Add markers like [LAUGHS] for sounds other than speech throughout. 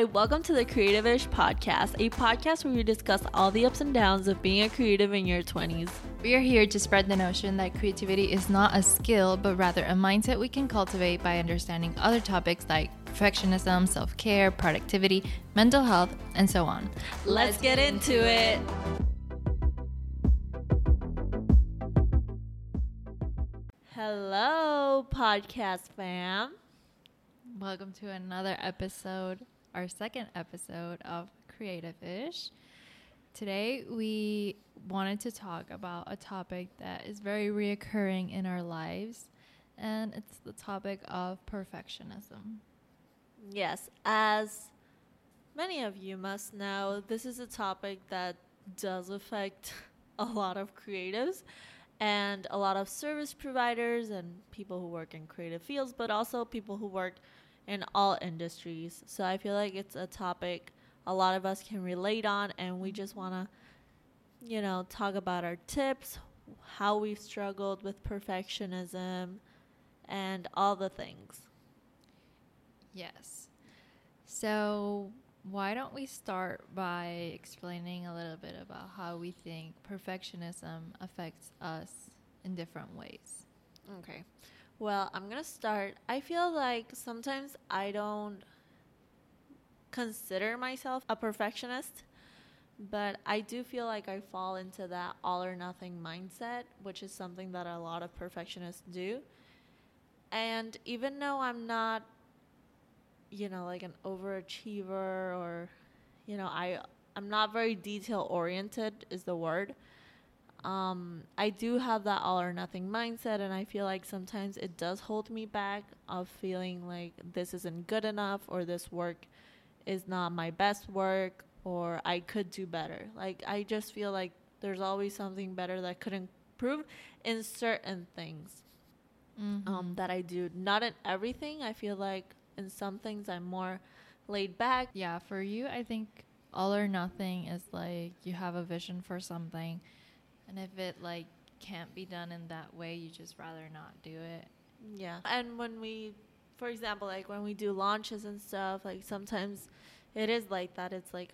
Hi, welcome to the Creative-ish podcast, a podcast where we discuss all the ups and downs of being a creative in your 20s. We are here to spread the notion that creativity is not a skill, but rather a mindset we can cultivate by understanding other topics like perfectionism, self care, productivity, mental health, and so on. Let's get into it. Hello, podcast fam. Welcome to another episode, our second episode of Creative Ish. Today, we wanted to talk about a topic that is very reoccurring in our lives, and it's the topic of perfectionism. Yes, as many of you must know, this is a topic that does affect [LAUGHS] a lot of creatives and a lot of service providers and people who work in creative fields, but also people who work in all industries. So I feel like it's a topic a lot of us can relate on, and we just want to, you know, talk about our tips, how we've struggled with perfectionism, and all the things. Yes. So, why don't we start by explaining a little bit about how we think perfectionism affects us in different ways? Okay. Well, I'm going to start. I feel like sometimes I don't consider myself a perfectionist, but I do feel like I fall into that all or nothing mindset, which is something that a lot of perfectionists do. And even though I'm not you know, like an overachiever or you know, I I'm not very detail oriented is the word. Um, I do have that all or nothing mindset, and I feel like sometimes it does hold me back of feeling like this isn't good enough or this work is not my best work or I could do better. Like I just feel like there's always something better that could improve in certain things mm-hmm. um, that I do. Not in everything. I feel like in some things I'm more laid back. Yeah, for you, I think all or nothing is like you have a vision for something and if it like can't be done in that way, you just rather not do it. Yeah. And when we for example, like when we do launches and stuff, like sometimes it is like that. It's like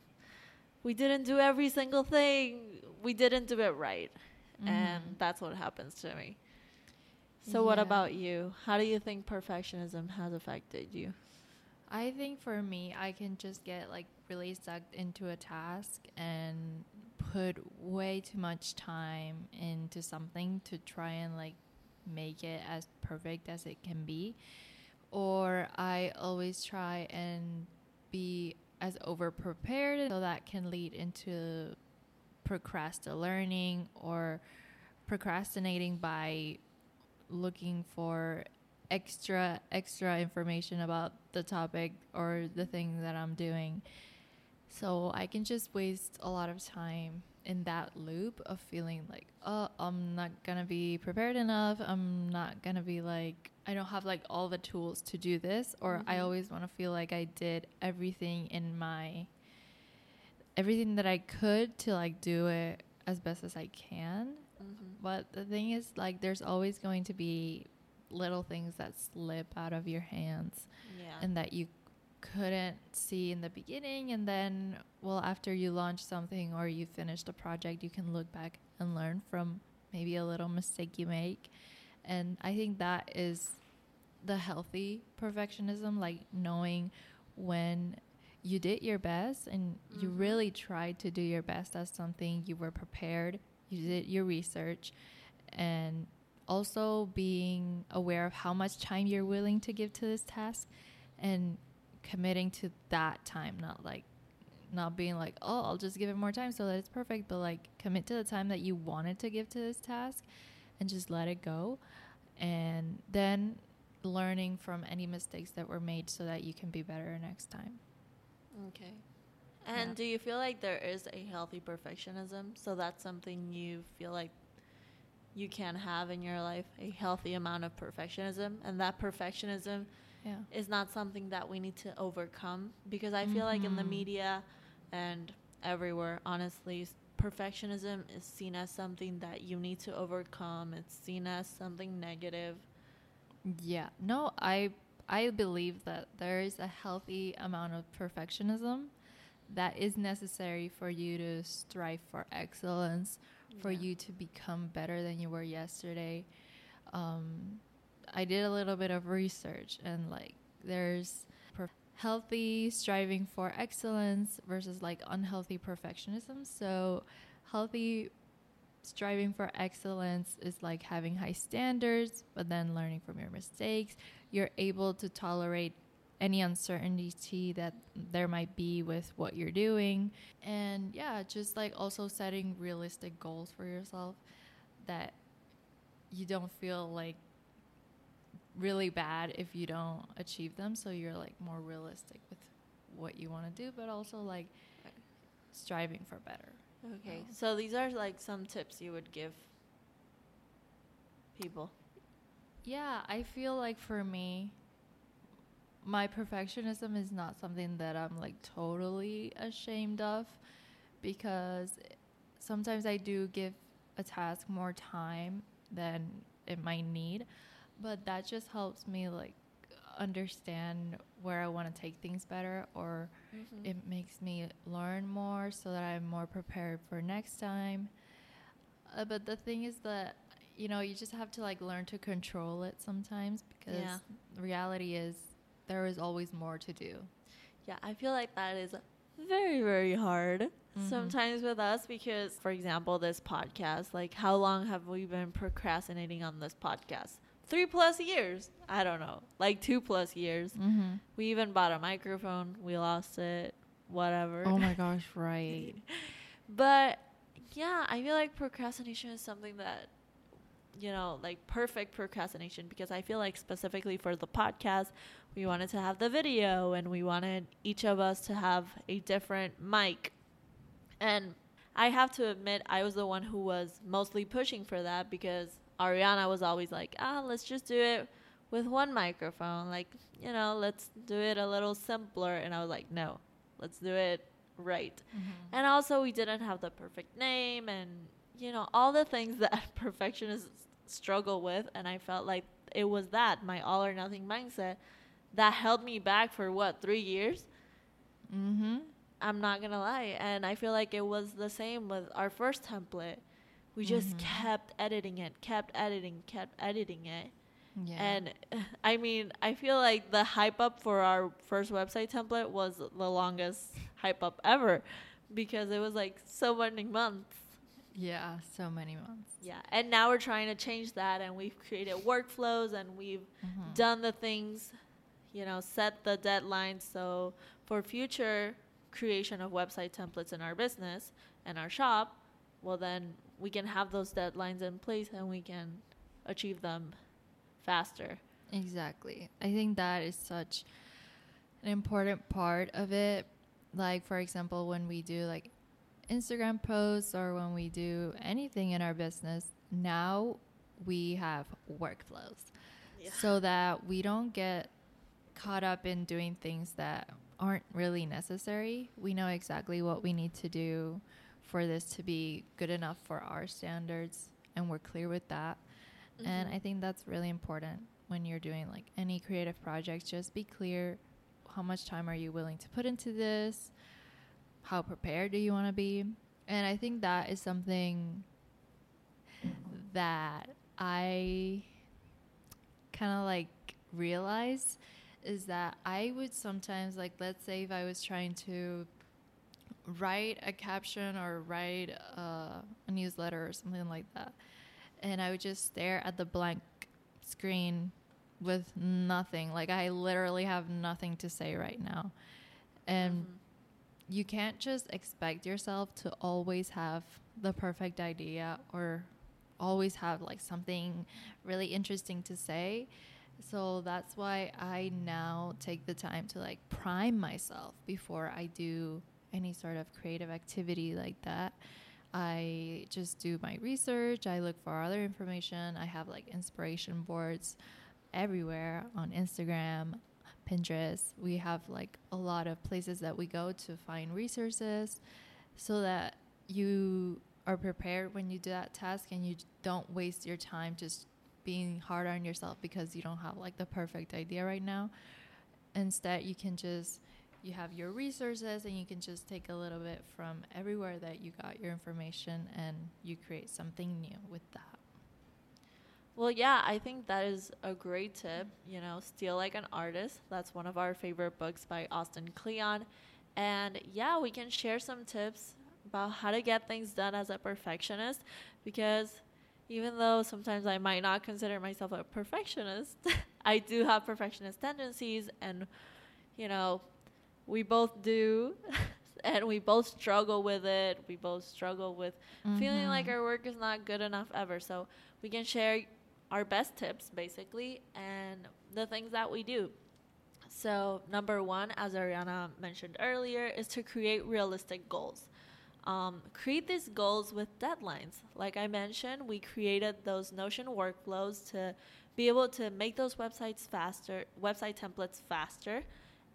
[LAUGHS] we didn't do every single thing. We didn't do it right. Mm-hmm. And that's what happens to me. So yeah. what about you? How do you think perfectionism has affected you? I think for me, I can just get like really sucked into a task and put way too much time into something to try and like make it as perfect as it can be. Or I always try and be as over prepared so that can lead into procrastinating or procrastinating by looking for extra extra information about the topic or the thing that I'm doing so I can just waste a lot of time in that loop of feeling like, oh, I'm not gonna be prepared enough. I'm not gonna be like, I don't have like all the tools to do this. Or mm-hmm. I always wanna feel like I did everything in my, everything that I could to like do it as best as I can. Mm-hmm. But the thing is, like, there's always going to be little things that slip out of your hands yeah. and that you couldn't see in the beginning and then well after you launch something or you finish the project you can look back and learn from maybe a little mistake you make and i think that is the healthy perfectionism like knowing when you did your best and mm-hmm. you really tried to do your best at something you were prepared you did your research and also being aware of how much time you're willing to give to this task and committing to that time, not like not being like, oh, I'll just give it more time so that it's perfect, but like commit to the time that you wanted to give to this task and just let it go. And then learning from any mistakes that were made so that you can be better next time. Okay. And yeah. do you feel like there is a healthy perfectionism? So that's something you feel like you can have in your life a healthy amount of perfectionism, and that perfectionism yeah. is not something that we need to overcome because I mm-hmm. feel like in the mm-hmm. media and everywhere, honestly, perfectionism is seen as something that you need to overcome. It's seen as something negative. Yeah. No, I I believe that there is a healthy amount of perfectionism that is necessary for you to strive for excellence, for Yeah. you to become better than you were yesterday. Um, I did a little bit of research, and like there's healthy striving for excellence versus like unhealthy perfectionism. So, healthy striving for excellence is like having high standards, but then learning from your mistakes. You're able to tolerate any uncertainty that there might be with what you're doing. And yeah, just like also setting realistic goals for yourself that you don't feel like really bad if you don't achieve them. So you're like more realistic with what you want to do, but also like striving for better. Okay, Oh. so these are like some tips you would give people. Yeah, I feel like for me, my perfectionism is not something that I'm like totally ashamed of because sometimes I do give a task more time than it might need, but that just helps me like understand where I want to take things better or it makes me learn more so that I'm more prepared for next time. Uh, but the thing is that you know you just have to like learn to control it sometimes because Yeah. the reality is there is always more to do. Yeah, I feel like that is very, very hard Mhm. sometimes with us because, for example, this podcast, like how long have we been procrastinating on this podcast? Three plus years. I don't know. Like two plus years. Mm-hmm. We even bought a microphone. We lost it. Whatever. Oh my [LAUGHS] gosh, right. But yeah, I feel like procrastination is something that, you know, like perfect procrastination because I feel like specifically for the podcast, we wanted to have the video and we wanted each of us to have a different mic. And I have to admit, I was the one who was mostly pushing for that because Ariana was always like, ah, let's just do it with one microphone. Like, you know, let's do it a little simpler. And I was like, no, let's do it right. And also, we didn't have the perfect name and, you know, all the things [LAUGHS] that perfectionists struggle with. And I felt like it was that, my all or nothing mindset, that held me back for what, three years? Mm-hmm. I'm not going to lie. And I feel like it was the same with our first template. We just Mhm. kept editing it, kept editing, kept editing it. Yeah. And [LAUGHS] I mean, I feel like the hype up for our first website template was the longest hype up ever because it was like so many months. yeah, so many months. Yeah. And now we're trying to change that and we've created workflows and we've Mhm. done the things, you know, set the deadlines. So for future creation of website templates in our business and our shop, well, then we can have those deadlines in place and we can achieve them faster. Exactly. I think that is such an important part of it. Like, for example, when we do like Instagram posts or when we do anything in our business, now we have workflows so that we don't get caught up in doing things that aren't really necessary. We know exactly what we need to do for this to be good enough for our standards, and we're clear with that. And Mhm. I think that's really important when you're doing like any creative projects. Just be clear how much time are you willing to put into this? How prepared do you want to be? And I think that is something that I kind of like realize is that I would sometimes like let's say if I was trying to write a caption or write a, a newsletter or something like that and I would just stare at the blank screen with nothing like I literally have nothing to say right now and Mhm. you can't just expect yourself to always have the perfect idea or always have like something really interesting to say. So that's why I now take the time to like prime myself before I do any sort of creative activity like that. I just do my research, I look for other information. I have like inspiration boards everywhere on Instagram, Pinterest. We have like a lot of places that we go to find resources so that you are prepared when you do that task and you don't waste your time just being hard on yourself because you don't have like the perfect idea right now. Instead, you can just you have your resources and you can just take a little bit from everywhere that you got your information and you create something new with that. Well, yeah, I think that is a great tip. You know, Steal Like an Artist. That's one of our favorite books by Austin Kleon. And yeah, we can share some tips about how to get things done as a perfectionist because even though sometimes I might not consider myself a perfectionist, [LAUGHS] I do have perfectionist tendencies and you know, we both do [LAUGHS] and we both struggle with it. We both struggle with mm-hmm. feeling like mm-hmm. our work is not good enough ever. So we can share our best tips basically and the things that we do. So, number one, as Ariana mentioned earlier, is to create realistic goals. Um, create these goals with deadlines. Like I mentioned, we created those Notion workflows to be able to make those websites faster, website templates faster,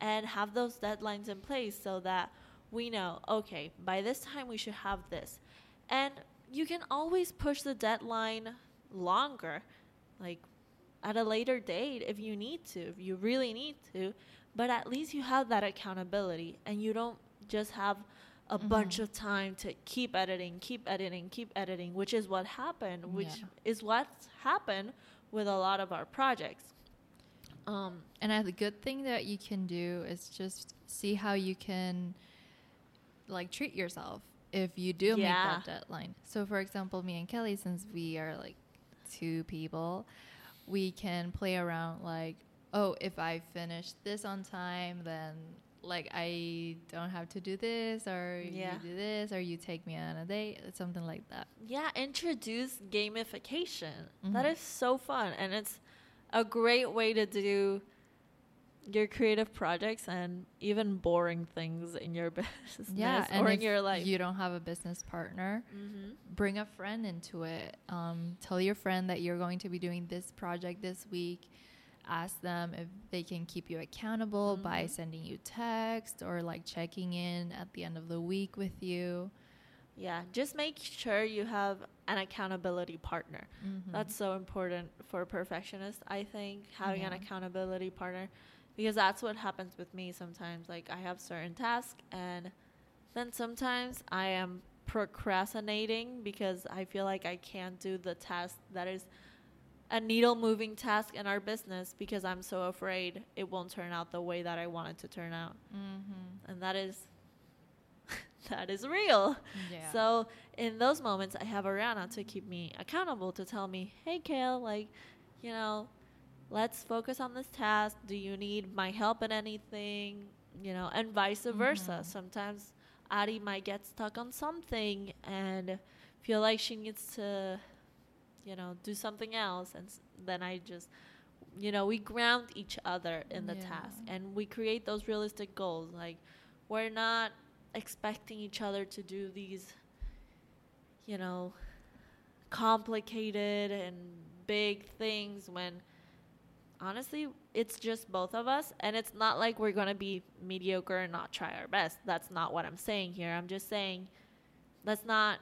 and have those deadlines in place so that we know, okay, by this time we should have this. And you can always push the deadline longer, like at a later date if you need to, if you really need to. But at least you have that accountability and you don't just have a mm-hmm. bunch of time to keep editing, keep editing, keep editing, which is what happened, which yeah. is what's happened with a lot of our projects. Um, and a good thing that you can do is just see how you can like treat yourself if you do yeah. make that deadline. So, for example, me and Kelly, since we are like two people, we can play around like, oh, if I finish this on time, then like I don't have to do this, or yeah. you do this, or you take me on a date, something like that. Yeah, introduce gamification. Mm-hmm. That is so fun, and it's a great way to do your creative projects and even boring things in your [LAUGHS] business yeah, or in your life. You don't have a business partner. Mm-hmm. Bring a friend into it. Um, tell your friend that you're going to be doing this project this week. Ask them if they can keep you accountable mm-hmm. by sending you text or like checking in at the end of the week with you. Yeah, just make sure you have an accountability partner. Mm-hmm. That's so important for a perfectionist, I think, having yeah. an accountability partner because that's what happens with me sometimes. Like, I have certain tasks, and then sometimes I am procrastinating because I feel like I can't do the task that is a needle moving task in our business because I'm so afraid it won't turn out the way that I want it to turn out. Mm-hmm. And that is [LAUGHS] that is real. Yeah. So in those moments, I have Ariana to keep me accountable to tell me, hey, Kale, like, you know, let's focus on this task. Do you need my help in anything? You know, and vice versa. Mm-hmm. Sometimes Adi might get stuck on something and feel like she needs to, you know, do something else. And s- then I just, you know, we ground each other in the yeah. task and we create those realistic goals. Like, we're not expecting each other to do these, you know, complicated and big things when honestly it's just both of us. And it's not like we're going to be mediocre and not try our best. That's not what i'm saying here. I'm just saying let's not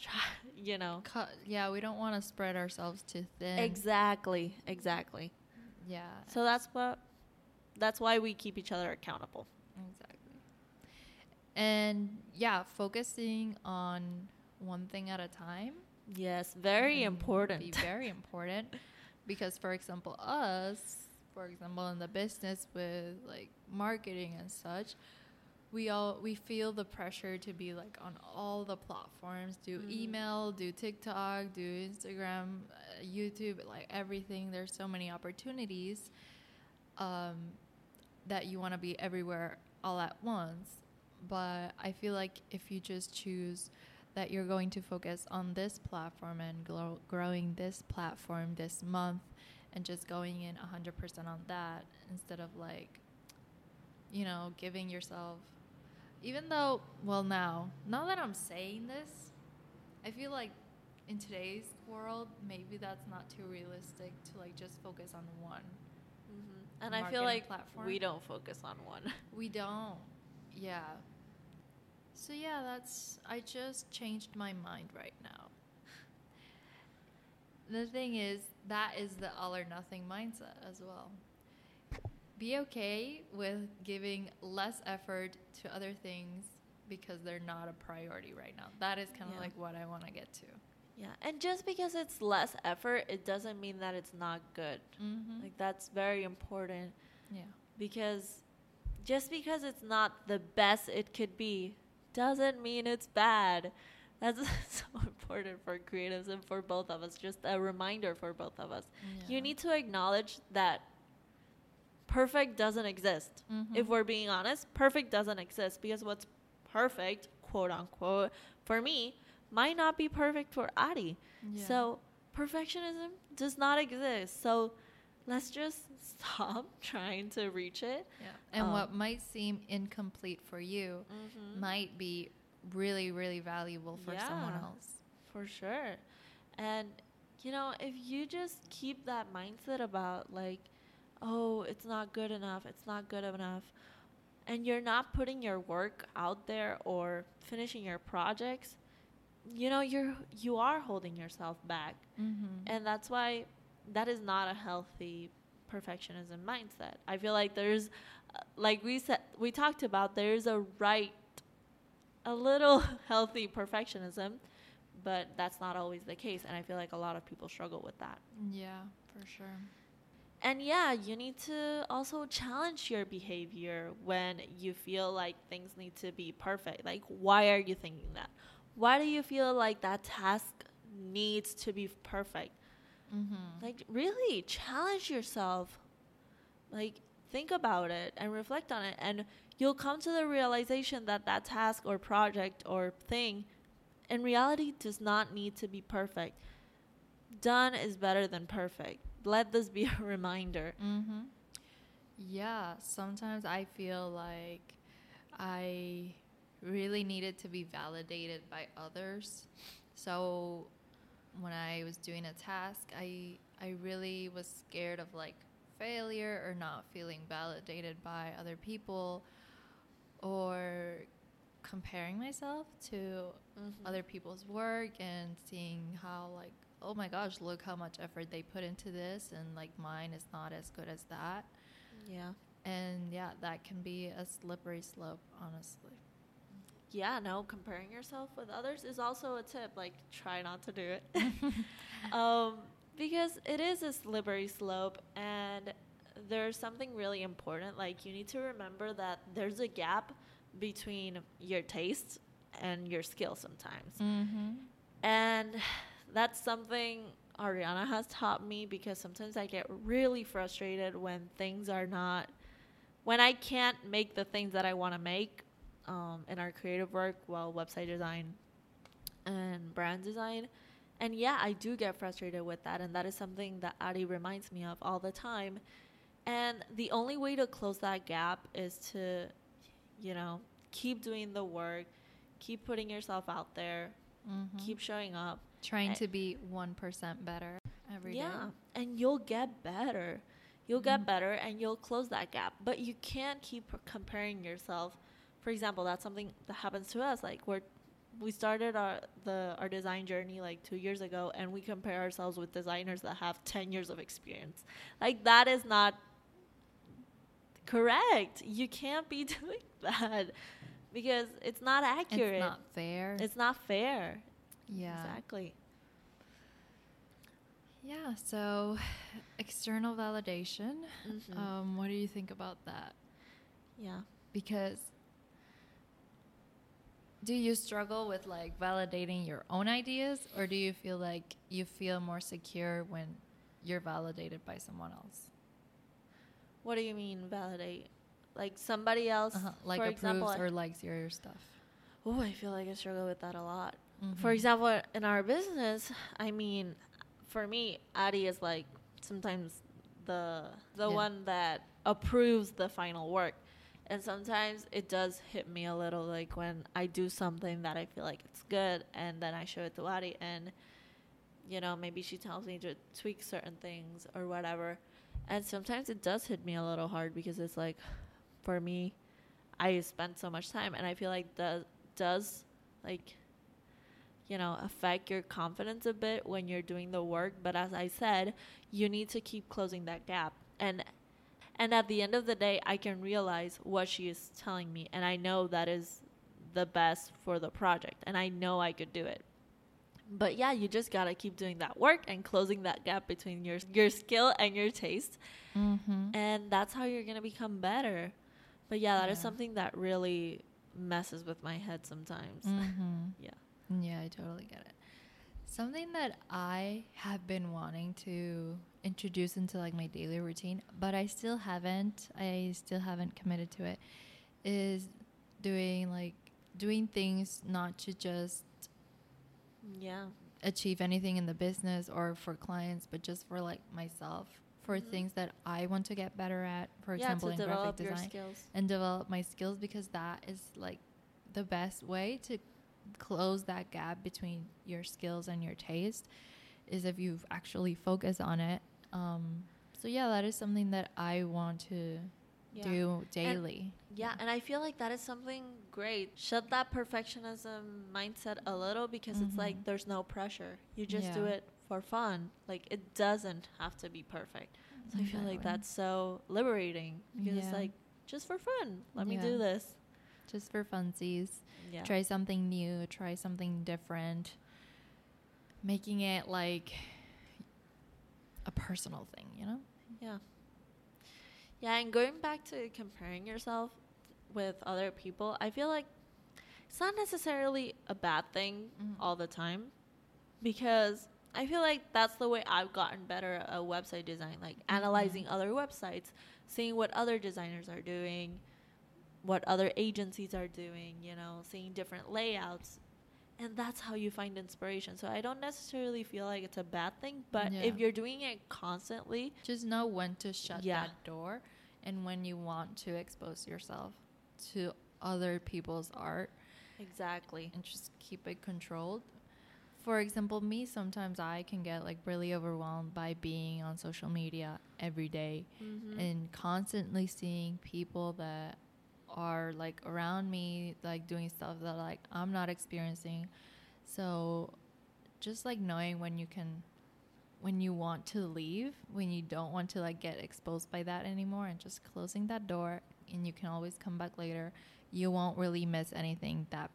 try [LAUGHS] you know. Cut, yeah we don't want to spread ourselves too thin. Exactly exactly. Yeah. So that's what that's why we keep each other accountable. Exactly and yeah, focusing on one thing at a time. Yes, very important. Be very important because, for example, us, for example, in the business with like marketing and such, we all we feel the pressure to be like on all the platforms do mm-hmm. email do tiktok do instagram uh, youtube like everything there's so many opportunities um, that you want to be everywhere all at once but I feel like if you just choose that you're going to focus on this platform and grow, growing this platform this month and just going in 100% on that instead of like you know giving yourself even though well now now that i'm saying this i feel like in today's world maybe that's not too realistic to like just focus on one mm-hmm. and i feel like platform. we don't focus on one we don't yeah. So yeah, that's I just changed my mind right now. the thing is, that is the all or nothing mindset as well. Be okay with giving less effort to other things because they're not a priority right now. That is kind of Yeah. like what I want to get to. Yeah, and just because it's less effort, it doesn't mean that it's not good. Mm-hmm. Like that's very important yeah. because just because it's not the best it could be doesn't mean it's bad. That's [LAUGHS] so important for creatives and for both of us. Just a reminder for both of us. You need to acknowledge that perfect doesn't exist. Mhm. If we're being honest, perfect doesn't exist because what's perfect, quote unquote, for me might not be perfect for Adi. Yeah. So perfectionism does not exist. So let's just stop [LAUGHS] trying to reach it. yeah. And um, what might seem incomplete for you Mm-hmm. might be really, really valuable for someone Yeah. else. For sure. And, you know, if you just keep that mindset about, like, oh, it's not good enough, it's not good enough, and you're not putting your work out there or finishing your projects, you know, you're you are holding yourself back. Mm-hmm. And that's why that is not a healthy perfectionism mindset. I feel like there's uh, like we said we talked about there's a right a little [LAUGHS] healthy perfectionism, but that's not always the case and I feel like a lot of people struggle with that. yeah, for sure. And yeah, you need to also challenge your behavior when you feel like things need to be perfect. Like, why are you thinking that? Why do you feel like that task needs to be perfect? Mm-hmm. Like, really challenge yourself. Like, think about it and reflect on it. And you'll come to the realization that that task or project or thing in reality does not need to be perfect. Done is better than perfect. Let this be [LAUGHS] a reminder. Mm-hmm. Yeah, sometimes I feel like I really needed to be validated by others. So when I was doing a task, I I really was scared of like failure or not feeling validated by other people or comparing myself to mm-hmm. other people's work and seeing how like oh my gosh look how much effort they put into this and like mine is not as good as that. Yeah. and yeah that can be a slippery slope honestly Yeah, no, comparing yourself with others is also a tip. Like, try not to do it. [LAUGHS] [LAUGHS] um, because it is a slippery slope, and there's something really important. Like, you need to remember that there's a gap between your taste and your skill sometimes. mm-hmm. And that's something Ariana has taught me because sometimes I get really frustrated when things are not, when I can't make the things that I want to make um, in our creative work, well, website design and brand design. And yeah, I do get frustrated with that. And that is something that Adi reminds me of all the time. And the only way to close that gap is to, you know, keep doing the work, keep putting yourself out there, Mm-hmm. keep showing up. trying I- to be 1% better every day. yeah, and you'll get better. You'll Mhm. get better and you'll close that gap. But you can't keep comparing yourself. For example, that's something that happens to us. Like we're we started our the our design journey like 2 years ago and we compare ourselves with designers that have 10 years of experience. Like that is not correct. You can't be [LAUGHS] doing that because it's not accurate. It's not fair. It's not fair. yeah. Exactly. Yeah, so external validation. Mhm. Um, what do you think about that? yeah. Because do you struggle with like validating your own ideas or do you feel like you feel more secure when you're validated by someone else? What do you mean validate? Like somebody else, Uh-huh, Like for approves example. or likes your stuff. oh, I feel like I struggle with that a lot. For Mhm. example, in our business, I mean, for me, Adi is like sometimes the the Yeah. one that approves the final work, and sometimes it does hit me a little like when I do something that I feel like it's good, and then I show it to Adi, and you know maybe she tells me to tweak certain things or whatever, and sometimes it does hit me a little hard because it's like, for me, I spent so much time, and I feel like that does like you know, affect your confidence a bit when you're doing the work. But as I said, you need to keep closing that gap. And and at the end of the day, I can realize what she is telling me, and I know that is the best for the project, and I know I could do it. But yeah, you just gotta keep doing that work and closing that gap between your your skill and your taste, Mm-hmm. and that's how you're gonna become better. But yeah, that is Yeah. something that really messes with my head sometimes. Mm-hmm. [LAUGHS] Yeah. Yeah, I totally get it. Something that I have been wanting to introduce into like my daily routine, but I still haven't. I still haven't committed to it. Is doing like doing things not to just Yeah. achieve anything in the business or for clients, but just for like myself, for Mhm. things that I want to get better at. For yeah, example, in graphic design skills. and develop my skills because that is like the best way to close that gap between your skills and your taste is if you actually focus on it. Um, so yeah, that is something that I want to Yeah. do daily. Yeah, and I feel like that is something great. Shut that perfectionism mindset a little because it's like Mhm. there's no pressure. You just do it for fun. Like it doesn't have to be perfect. So I feel like that's so liberating because it's like just for fun. Let me do this. just for funsies. Yeah. Try something new, try something different. Making it like a personal thing, you know? Yeah. Yeah, and going back to comparing yourself with other people, I feel like it's not necessarily a bad thing Mhm. all the time because I feel like that's the way I've gotten better at website design, like analyzing other websites, seeing what other designers are doing, what other agencies are doing, you know, seeing different layouts. And that's how you find inspiration. So I don't necessarily feel like it's a bad thing, but Yeah. if you're doing it constantly, Just know when to shut Yeah. that door and when you want to expose yourself to other people's art exactly. and just keep it controlled. For example, me sometimes I can get like really overwhelmed by being on social media every day Mhm. and constantly seeing people that are like around me like doing stuff that like I'm not experiencing. So just like knowing when you can when you want to leave, when you don't want to like get exposed by that anymore and just closing that door and you can always come back later. You won't really miss anything that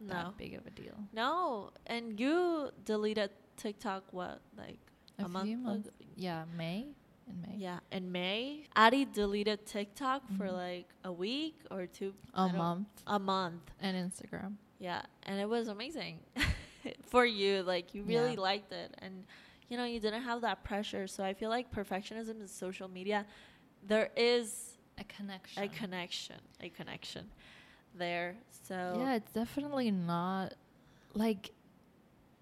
no. that big of a deal. No, and you deleted TikTok what like a, A month few months. ago? Yeah, May in May. Yeah, in May, Adi deleted TikTok for Mhm. like a week or two. A month A month. and Instagram. Yeah, and it was amazing [LAUGHS] for you. Like you really Yeah. liked it, and you know you didn't have that pressure. So I feel like perfectionism in social media, there is A connection. a connection, a connection there. So Yeah, it's definitely not like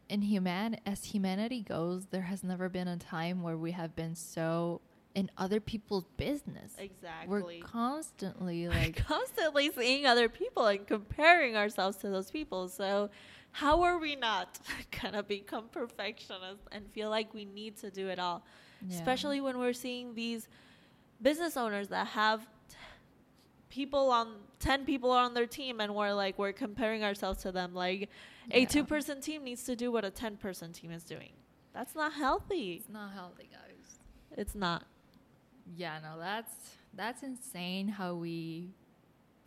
in human as humanity goes, there has never been a time where we have been so in other people's business. exactly. We're constantly We're like [LAUGHS] constantly seeing other people and comparing ourselves to those people. So, how are we not [LAUGHS] gonna become perfectionists and feel like we need to do it all? yeah. Especially when we're seeing these business owners that have t- people on 10 people on their team and we're like we're comparing ourselves to them like a Yeah. two person team needs to do what a 10 person team is doing that's not healthy It's not healthy, guys. it's not Yeah, no, that's that's insane how we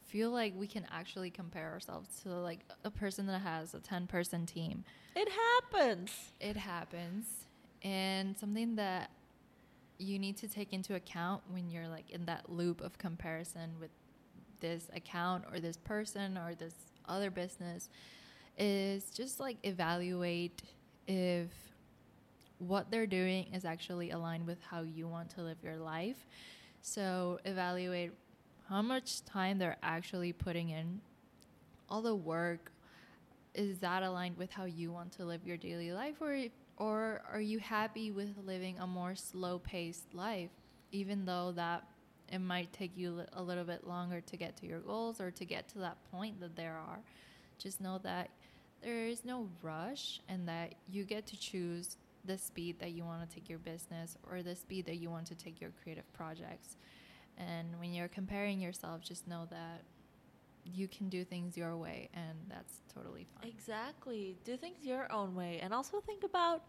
feel like we can actually compare ourselves to like a person that has a 10 person team. it happens It happens. And something that you need to take into account when you're like in that loop of comparison with this account or this person or this other business is just like evaluate if what they're doing is actually aligned with how you want to live your life. So evaluate how much time they're actually putting in, all the work. Is that aligned with how you want to live your daily life, or or are you happy with living a more slow-paced life, even though that it might take you a little bit longer to get to your goals or to get to that point that there are? Just know that there is no rush, and that you get to choose the speed that you want to take your business or the speed that you want to take your creative projects. And when you're comparing yourself, just know that you can do things your way, and that's totally fine. Exactly. Do things your own way. And also think about,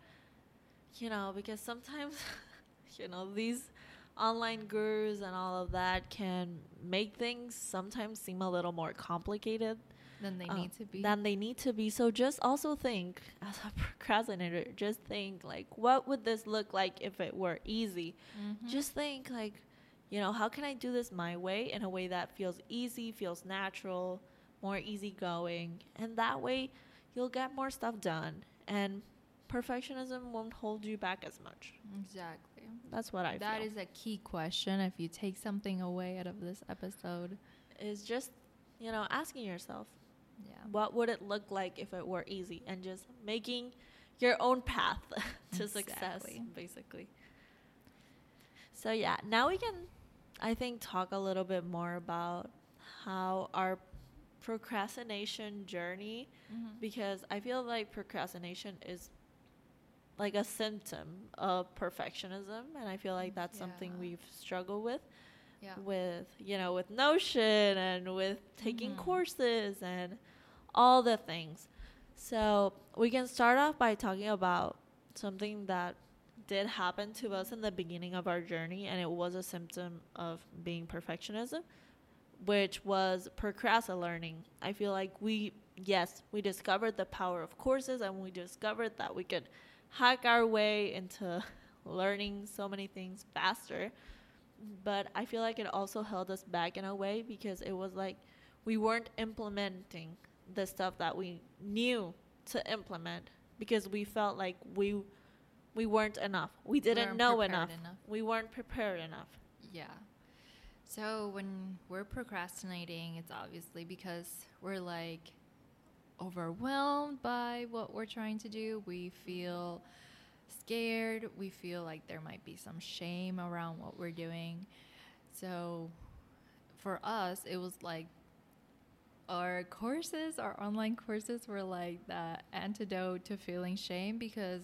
you know, because sometimes, [LAUGHS] you know, these online gurus and all of that can make things sometimes seem a little more complicated Then they uh, need to be. than they need to be. So just also think, [LAUGHS] as a procrastinator, just think, like, what would this look like if it were easy? Mhm. Just think, like, you know, how can I do this my way in a way that feels easy, feels natural, more easygoing, and that way you'll get more stuff done, and perfectionism won't hold you back as much. exactly. That's what I That feel. is a key question. If you take something away out of this episode, is just, you know, asking yourself, yeah, what would it look like if it were easy, and just making your own path [LAUGHS] to success, Exactly. basically. So yeah, now we can, I think, talk a little bit more about how our procrastination journey, Mhm. because I feel like procrastination is like a symptom of perfectionism, and I feel like that's something we've struggled with yeah, with you know with notion and with taking Mhm. courses and all the things. So we can start off by talking about something that did happen to us in the beginning of our journey and it was a symptom of being perfectionism which was procrastinate learning. I feel like we yes we discovered the power of courses and we discovered that we could hack our way into [LAUGHS] learning so many things faster. But I feel like it also held us back in a way because it was like we weren't implementing the stuff that we knew to implement because we felt like we we weren't enough. We didn't weren't know enough. enough. We weren't prepared enough. Yeah. So when we're procrastinating, it's obviously because we're like overwhelmed by what we're trying to do. We feel scared. We feel like there might be some shame around what we're doing. So for us, it was like our courses, our online courses were like the antidote to feeling shame because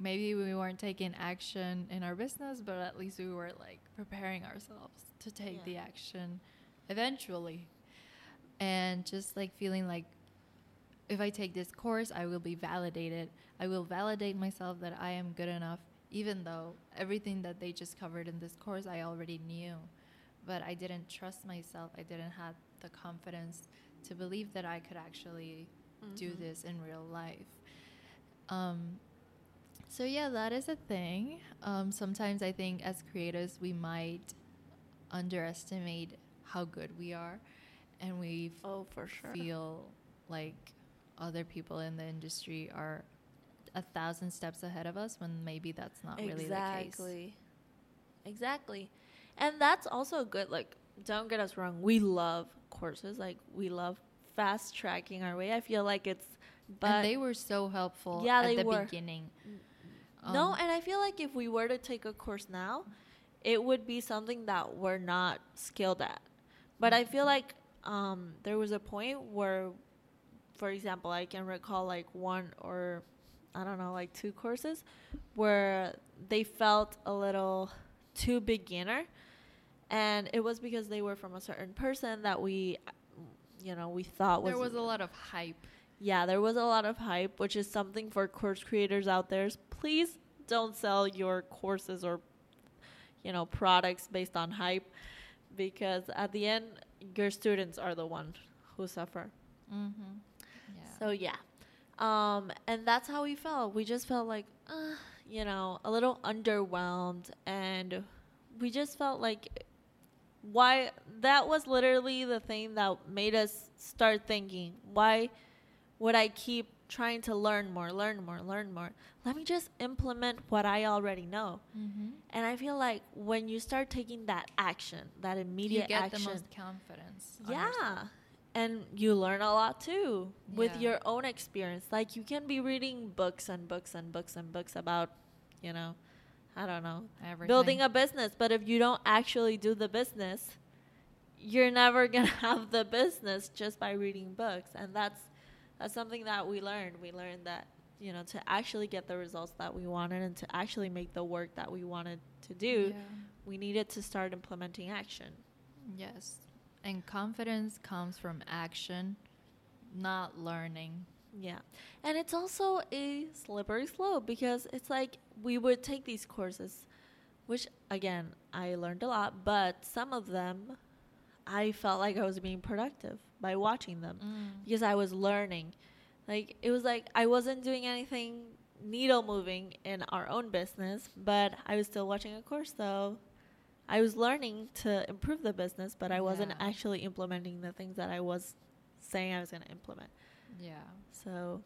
maybe we weren't taking action in our business, but at least we were like preparing ourselves to take Yeah. the action eventually. And just like feeling like if I take this course, I will be validated. I will validate myself that I am good enough, even though everything that they just covered in this course I already knew. But I didn't trust myself. I didn't have the confidence to believe that I could actually do Mhm. this in real life. Um, so yeah, that is a thing. Um, sometimes I think as creators we might underestimate how good we are, and we Oh, for sure. feel like other people in the industry are a thousand steps ahead of us when maybe that's not really the case. exactly. Exactly. And that's also a good. Like, don't get us wrong. We love courses. Like, we love fast tracking our way. I feel like it's, but and they were so helpful Yeah, at they the were. beginning. no, Um, and I feel like if we were to take a course now, it would be something that we're not skilled at. But I feel like um, there was a point where, for example, I can recall like one or I don't know, like two courses where they felt a little too beginner. And it was because they were from a certain person that we, you know, we thought was there was a lot of hype. yeah, there was a lot of hype, which is something for course creators out there. Please don't sell your courses or you know products based on hype because at the end your students are the one who suffer. Mm-hmm. Yeah. So yeah. Um and that's how we felt. We just felt like uh, you know, a little underwhelmed and we just felt like why that was literally the thing that made us start thinking why would i keep trying to learn more learn more learn more let me just implement what i already know mm-hmm. and i feel like when you start taking that action that immediate you get action the most confidence. yeah and you learn a lot too with Yeah. your own experience like you can be reading books and books and books and books about you know i don't know Everything. building a business but if you don't actually do the business you're never [LAUGHS] gonna have the business just by reading books and that's that's something that we learned we learned that you know to actually get the results that we wanted and to actually make the work that we wanted to do Yeah. we needed to start implementing action Yes. And confidence comes from action, not learning. Yeah. And it's also a slippery slope because it's like we would take these courses, which again, I learned a lot, but some of them I felt like I was being productive by watching them Mm. because I was learning. Like it was like I wasn't doing anything needle moving in our own business, but I was still watching a course though. I was learning to improve the business, but I wasn't Yeah. actually implementing the things that I was saying I was going to implement. Yeah. So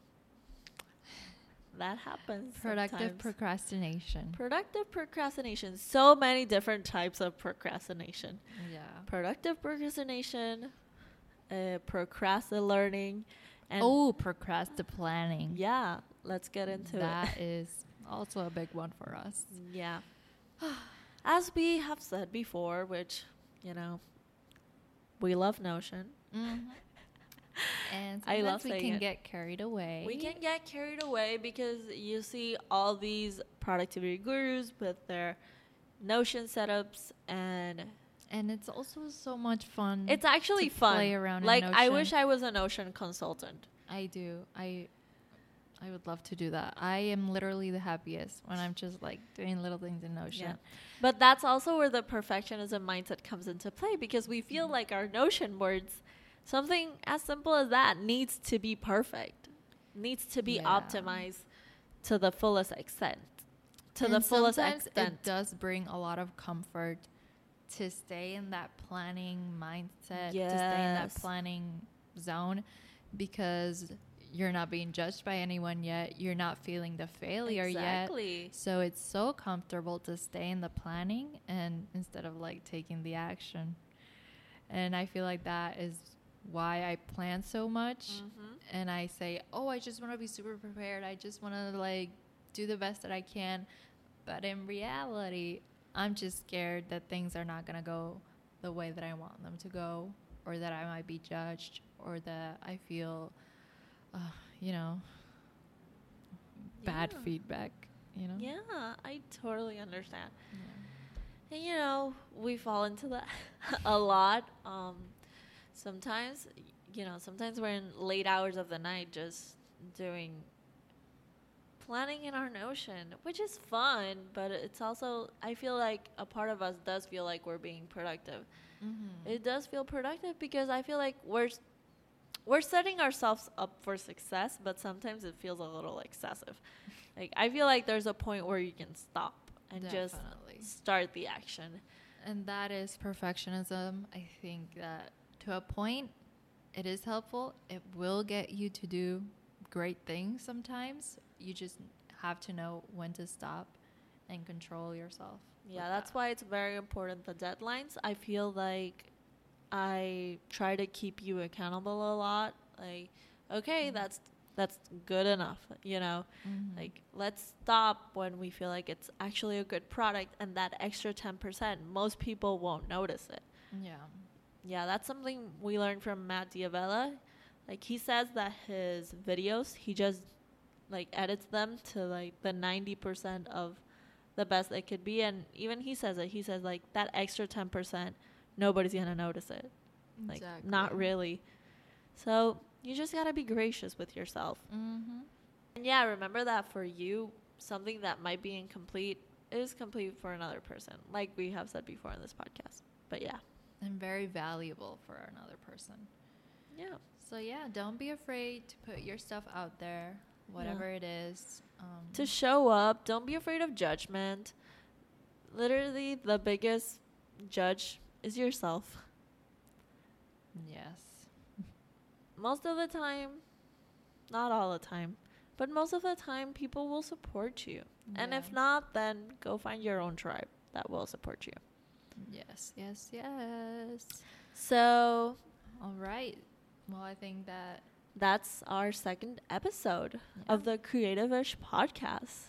that happens. Productive sometimes. procrastination. Productive procrastination. So many different types of procrastination. yeah. Productive procrastination, uh, procrastinate learning, and oh, procrastinate planning. yeah, let's get into That it. is also a big one for us. Yeah. [SIGHS] As we have said before, which, you know, we love Notion. Mhm. [LAUGHS] And I love we can it. get carried away. We can get carried away because you see all these productivity gurus with their Notion setups and and it's also so much fun. it's actually fun. play around like I wish I was a Notion consultant. I do. I I would love to do that. I am literally the happiest when I'm just like doing little things in Notion. Yeah. But that's also where the perfectionism mindset comes into play because we feel Mm-hmm. like our Notion boards, something as simple as that, needs to be perfect, needs to be Yeah. optimized to the fullest extent. To the fullest extent. It does bring a lot of comfort to stay in that planning mindset, to stay in that planning zone because you're not being judged by anyone yet. You're not feeling the failure yet. exactly. So it's so comfortable to stay in the planning and instead of like taking the action. And I feel like that is why I plan so much Mhm. and I say, "Oh, I just want to be super prepared. I just want to like do the best that I can." But in reality, I'm just scared that things are not going to go the way that I want them to go or that I might be judged or that I feel uh, you know, bad Yeah. feedback, you know? Yeah, I totally understand. Yeah. And you know, we fall into that [LAUGHS] a lot. Um, sometimes, you know, sometimes we're in late hours of the night just doing planning in our Notion, which is fun, but it's also, I feel like a part of us does feel like we're being productive. Mm-hmm. It does feel productive because I feel like we're we're setting ourselves up for success, but sometimes it feels a little excessive. [LAUGHS] Like I feel like there's a point where you can stop and just start the action. And that is perfectionism. I think that to a point, it is helpful. It will get you to do great things sometimes. You just have to know when to stop and control yourself. Yeah, that's that. why it's very important the deadlines. I feel like I try to keep you accountable a lot. Like, okay, Mhm. that's that's good enough, you know. Mhm. Like, let's stop when we feel like it's actually a good product and that extra 10%, most people won't notice it. yeah. Yeah, that's something we learned from Matt D'Avella. Like he says that his videos, he just like edits them to like the 90% of the best it could be and even he says it. He says like that extra 10%, nobody's going to notice it. Like not really. So, you just got to be gracious with yourself. Mhm. And yeah, remember that for you, something that might be incomplete is complete for another person, like we have said before in this podcast. But yeah. And very valuable for another person. Yeah. So yeah, don't be afraid to put your stuff out there, whatever it is. Um, to show up. Don't be afraid of judgment. Literally, the biggest judge is yourself. yes. [LAUGHS] Most of the time, not all the time, but most of the time, people will support you. And if not, then go find your own tribe that will support you. Yes, yes, yes. So, All right. Well, I think that that's our second episode Yeah. of the Creative-ish podcast.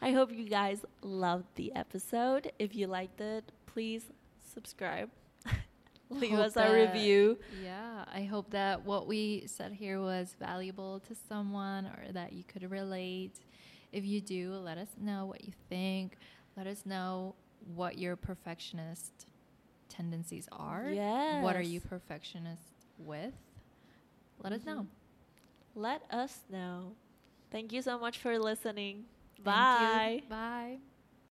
I hope you guys loved the episode. If you liked it, please subscribe. [LAUGHS] Leave us a review. Yeah, I hope that what we said here was valuable to someone or that you could relate. If you do, let us know what you think. Let us know what your perfectionist tendencies are. Yes. What are you perfectionist with? Let us know. Mhm. Let us know. Thank you so much for listening. Bye. Bye.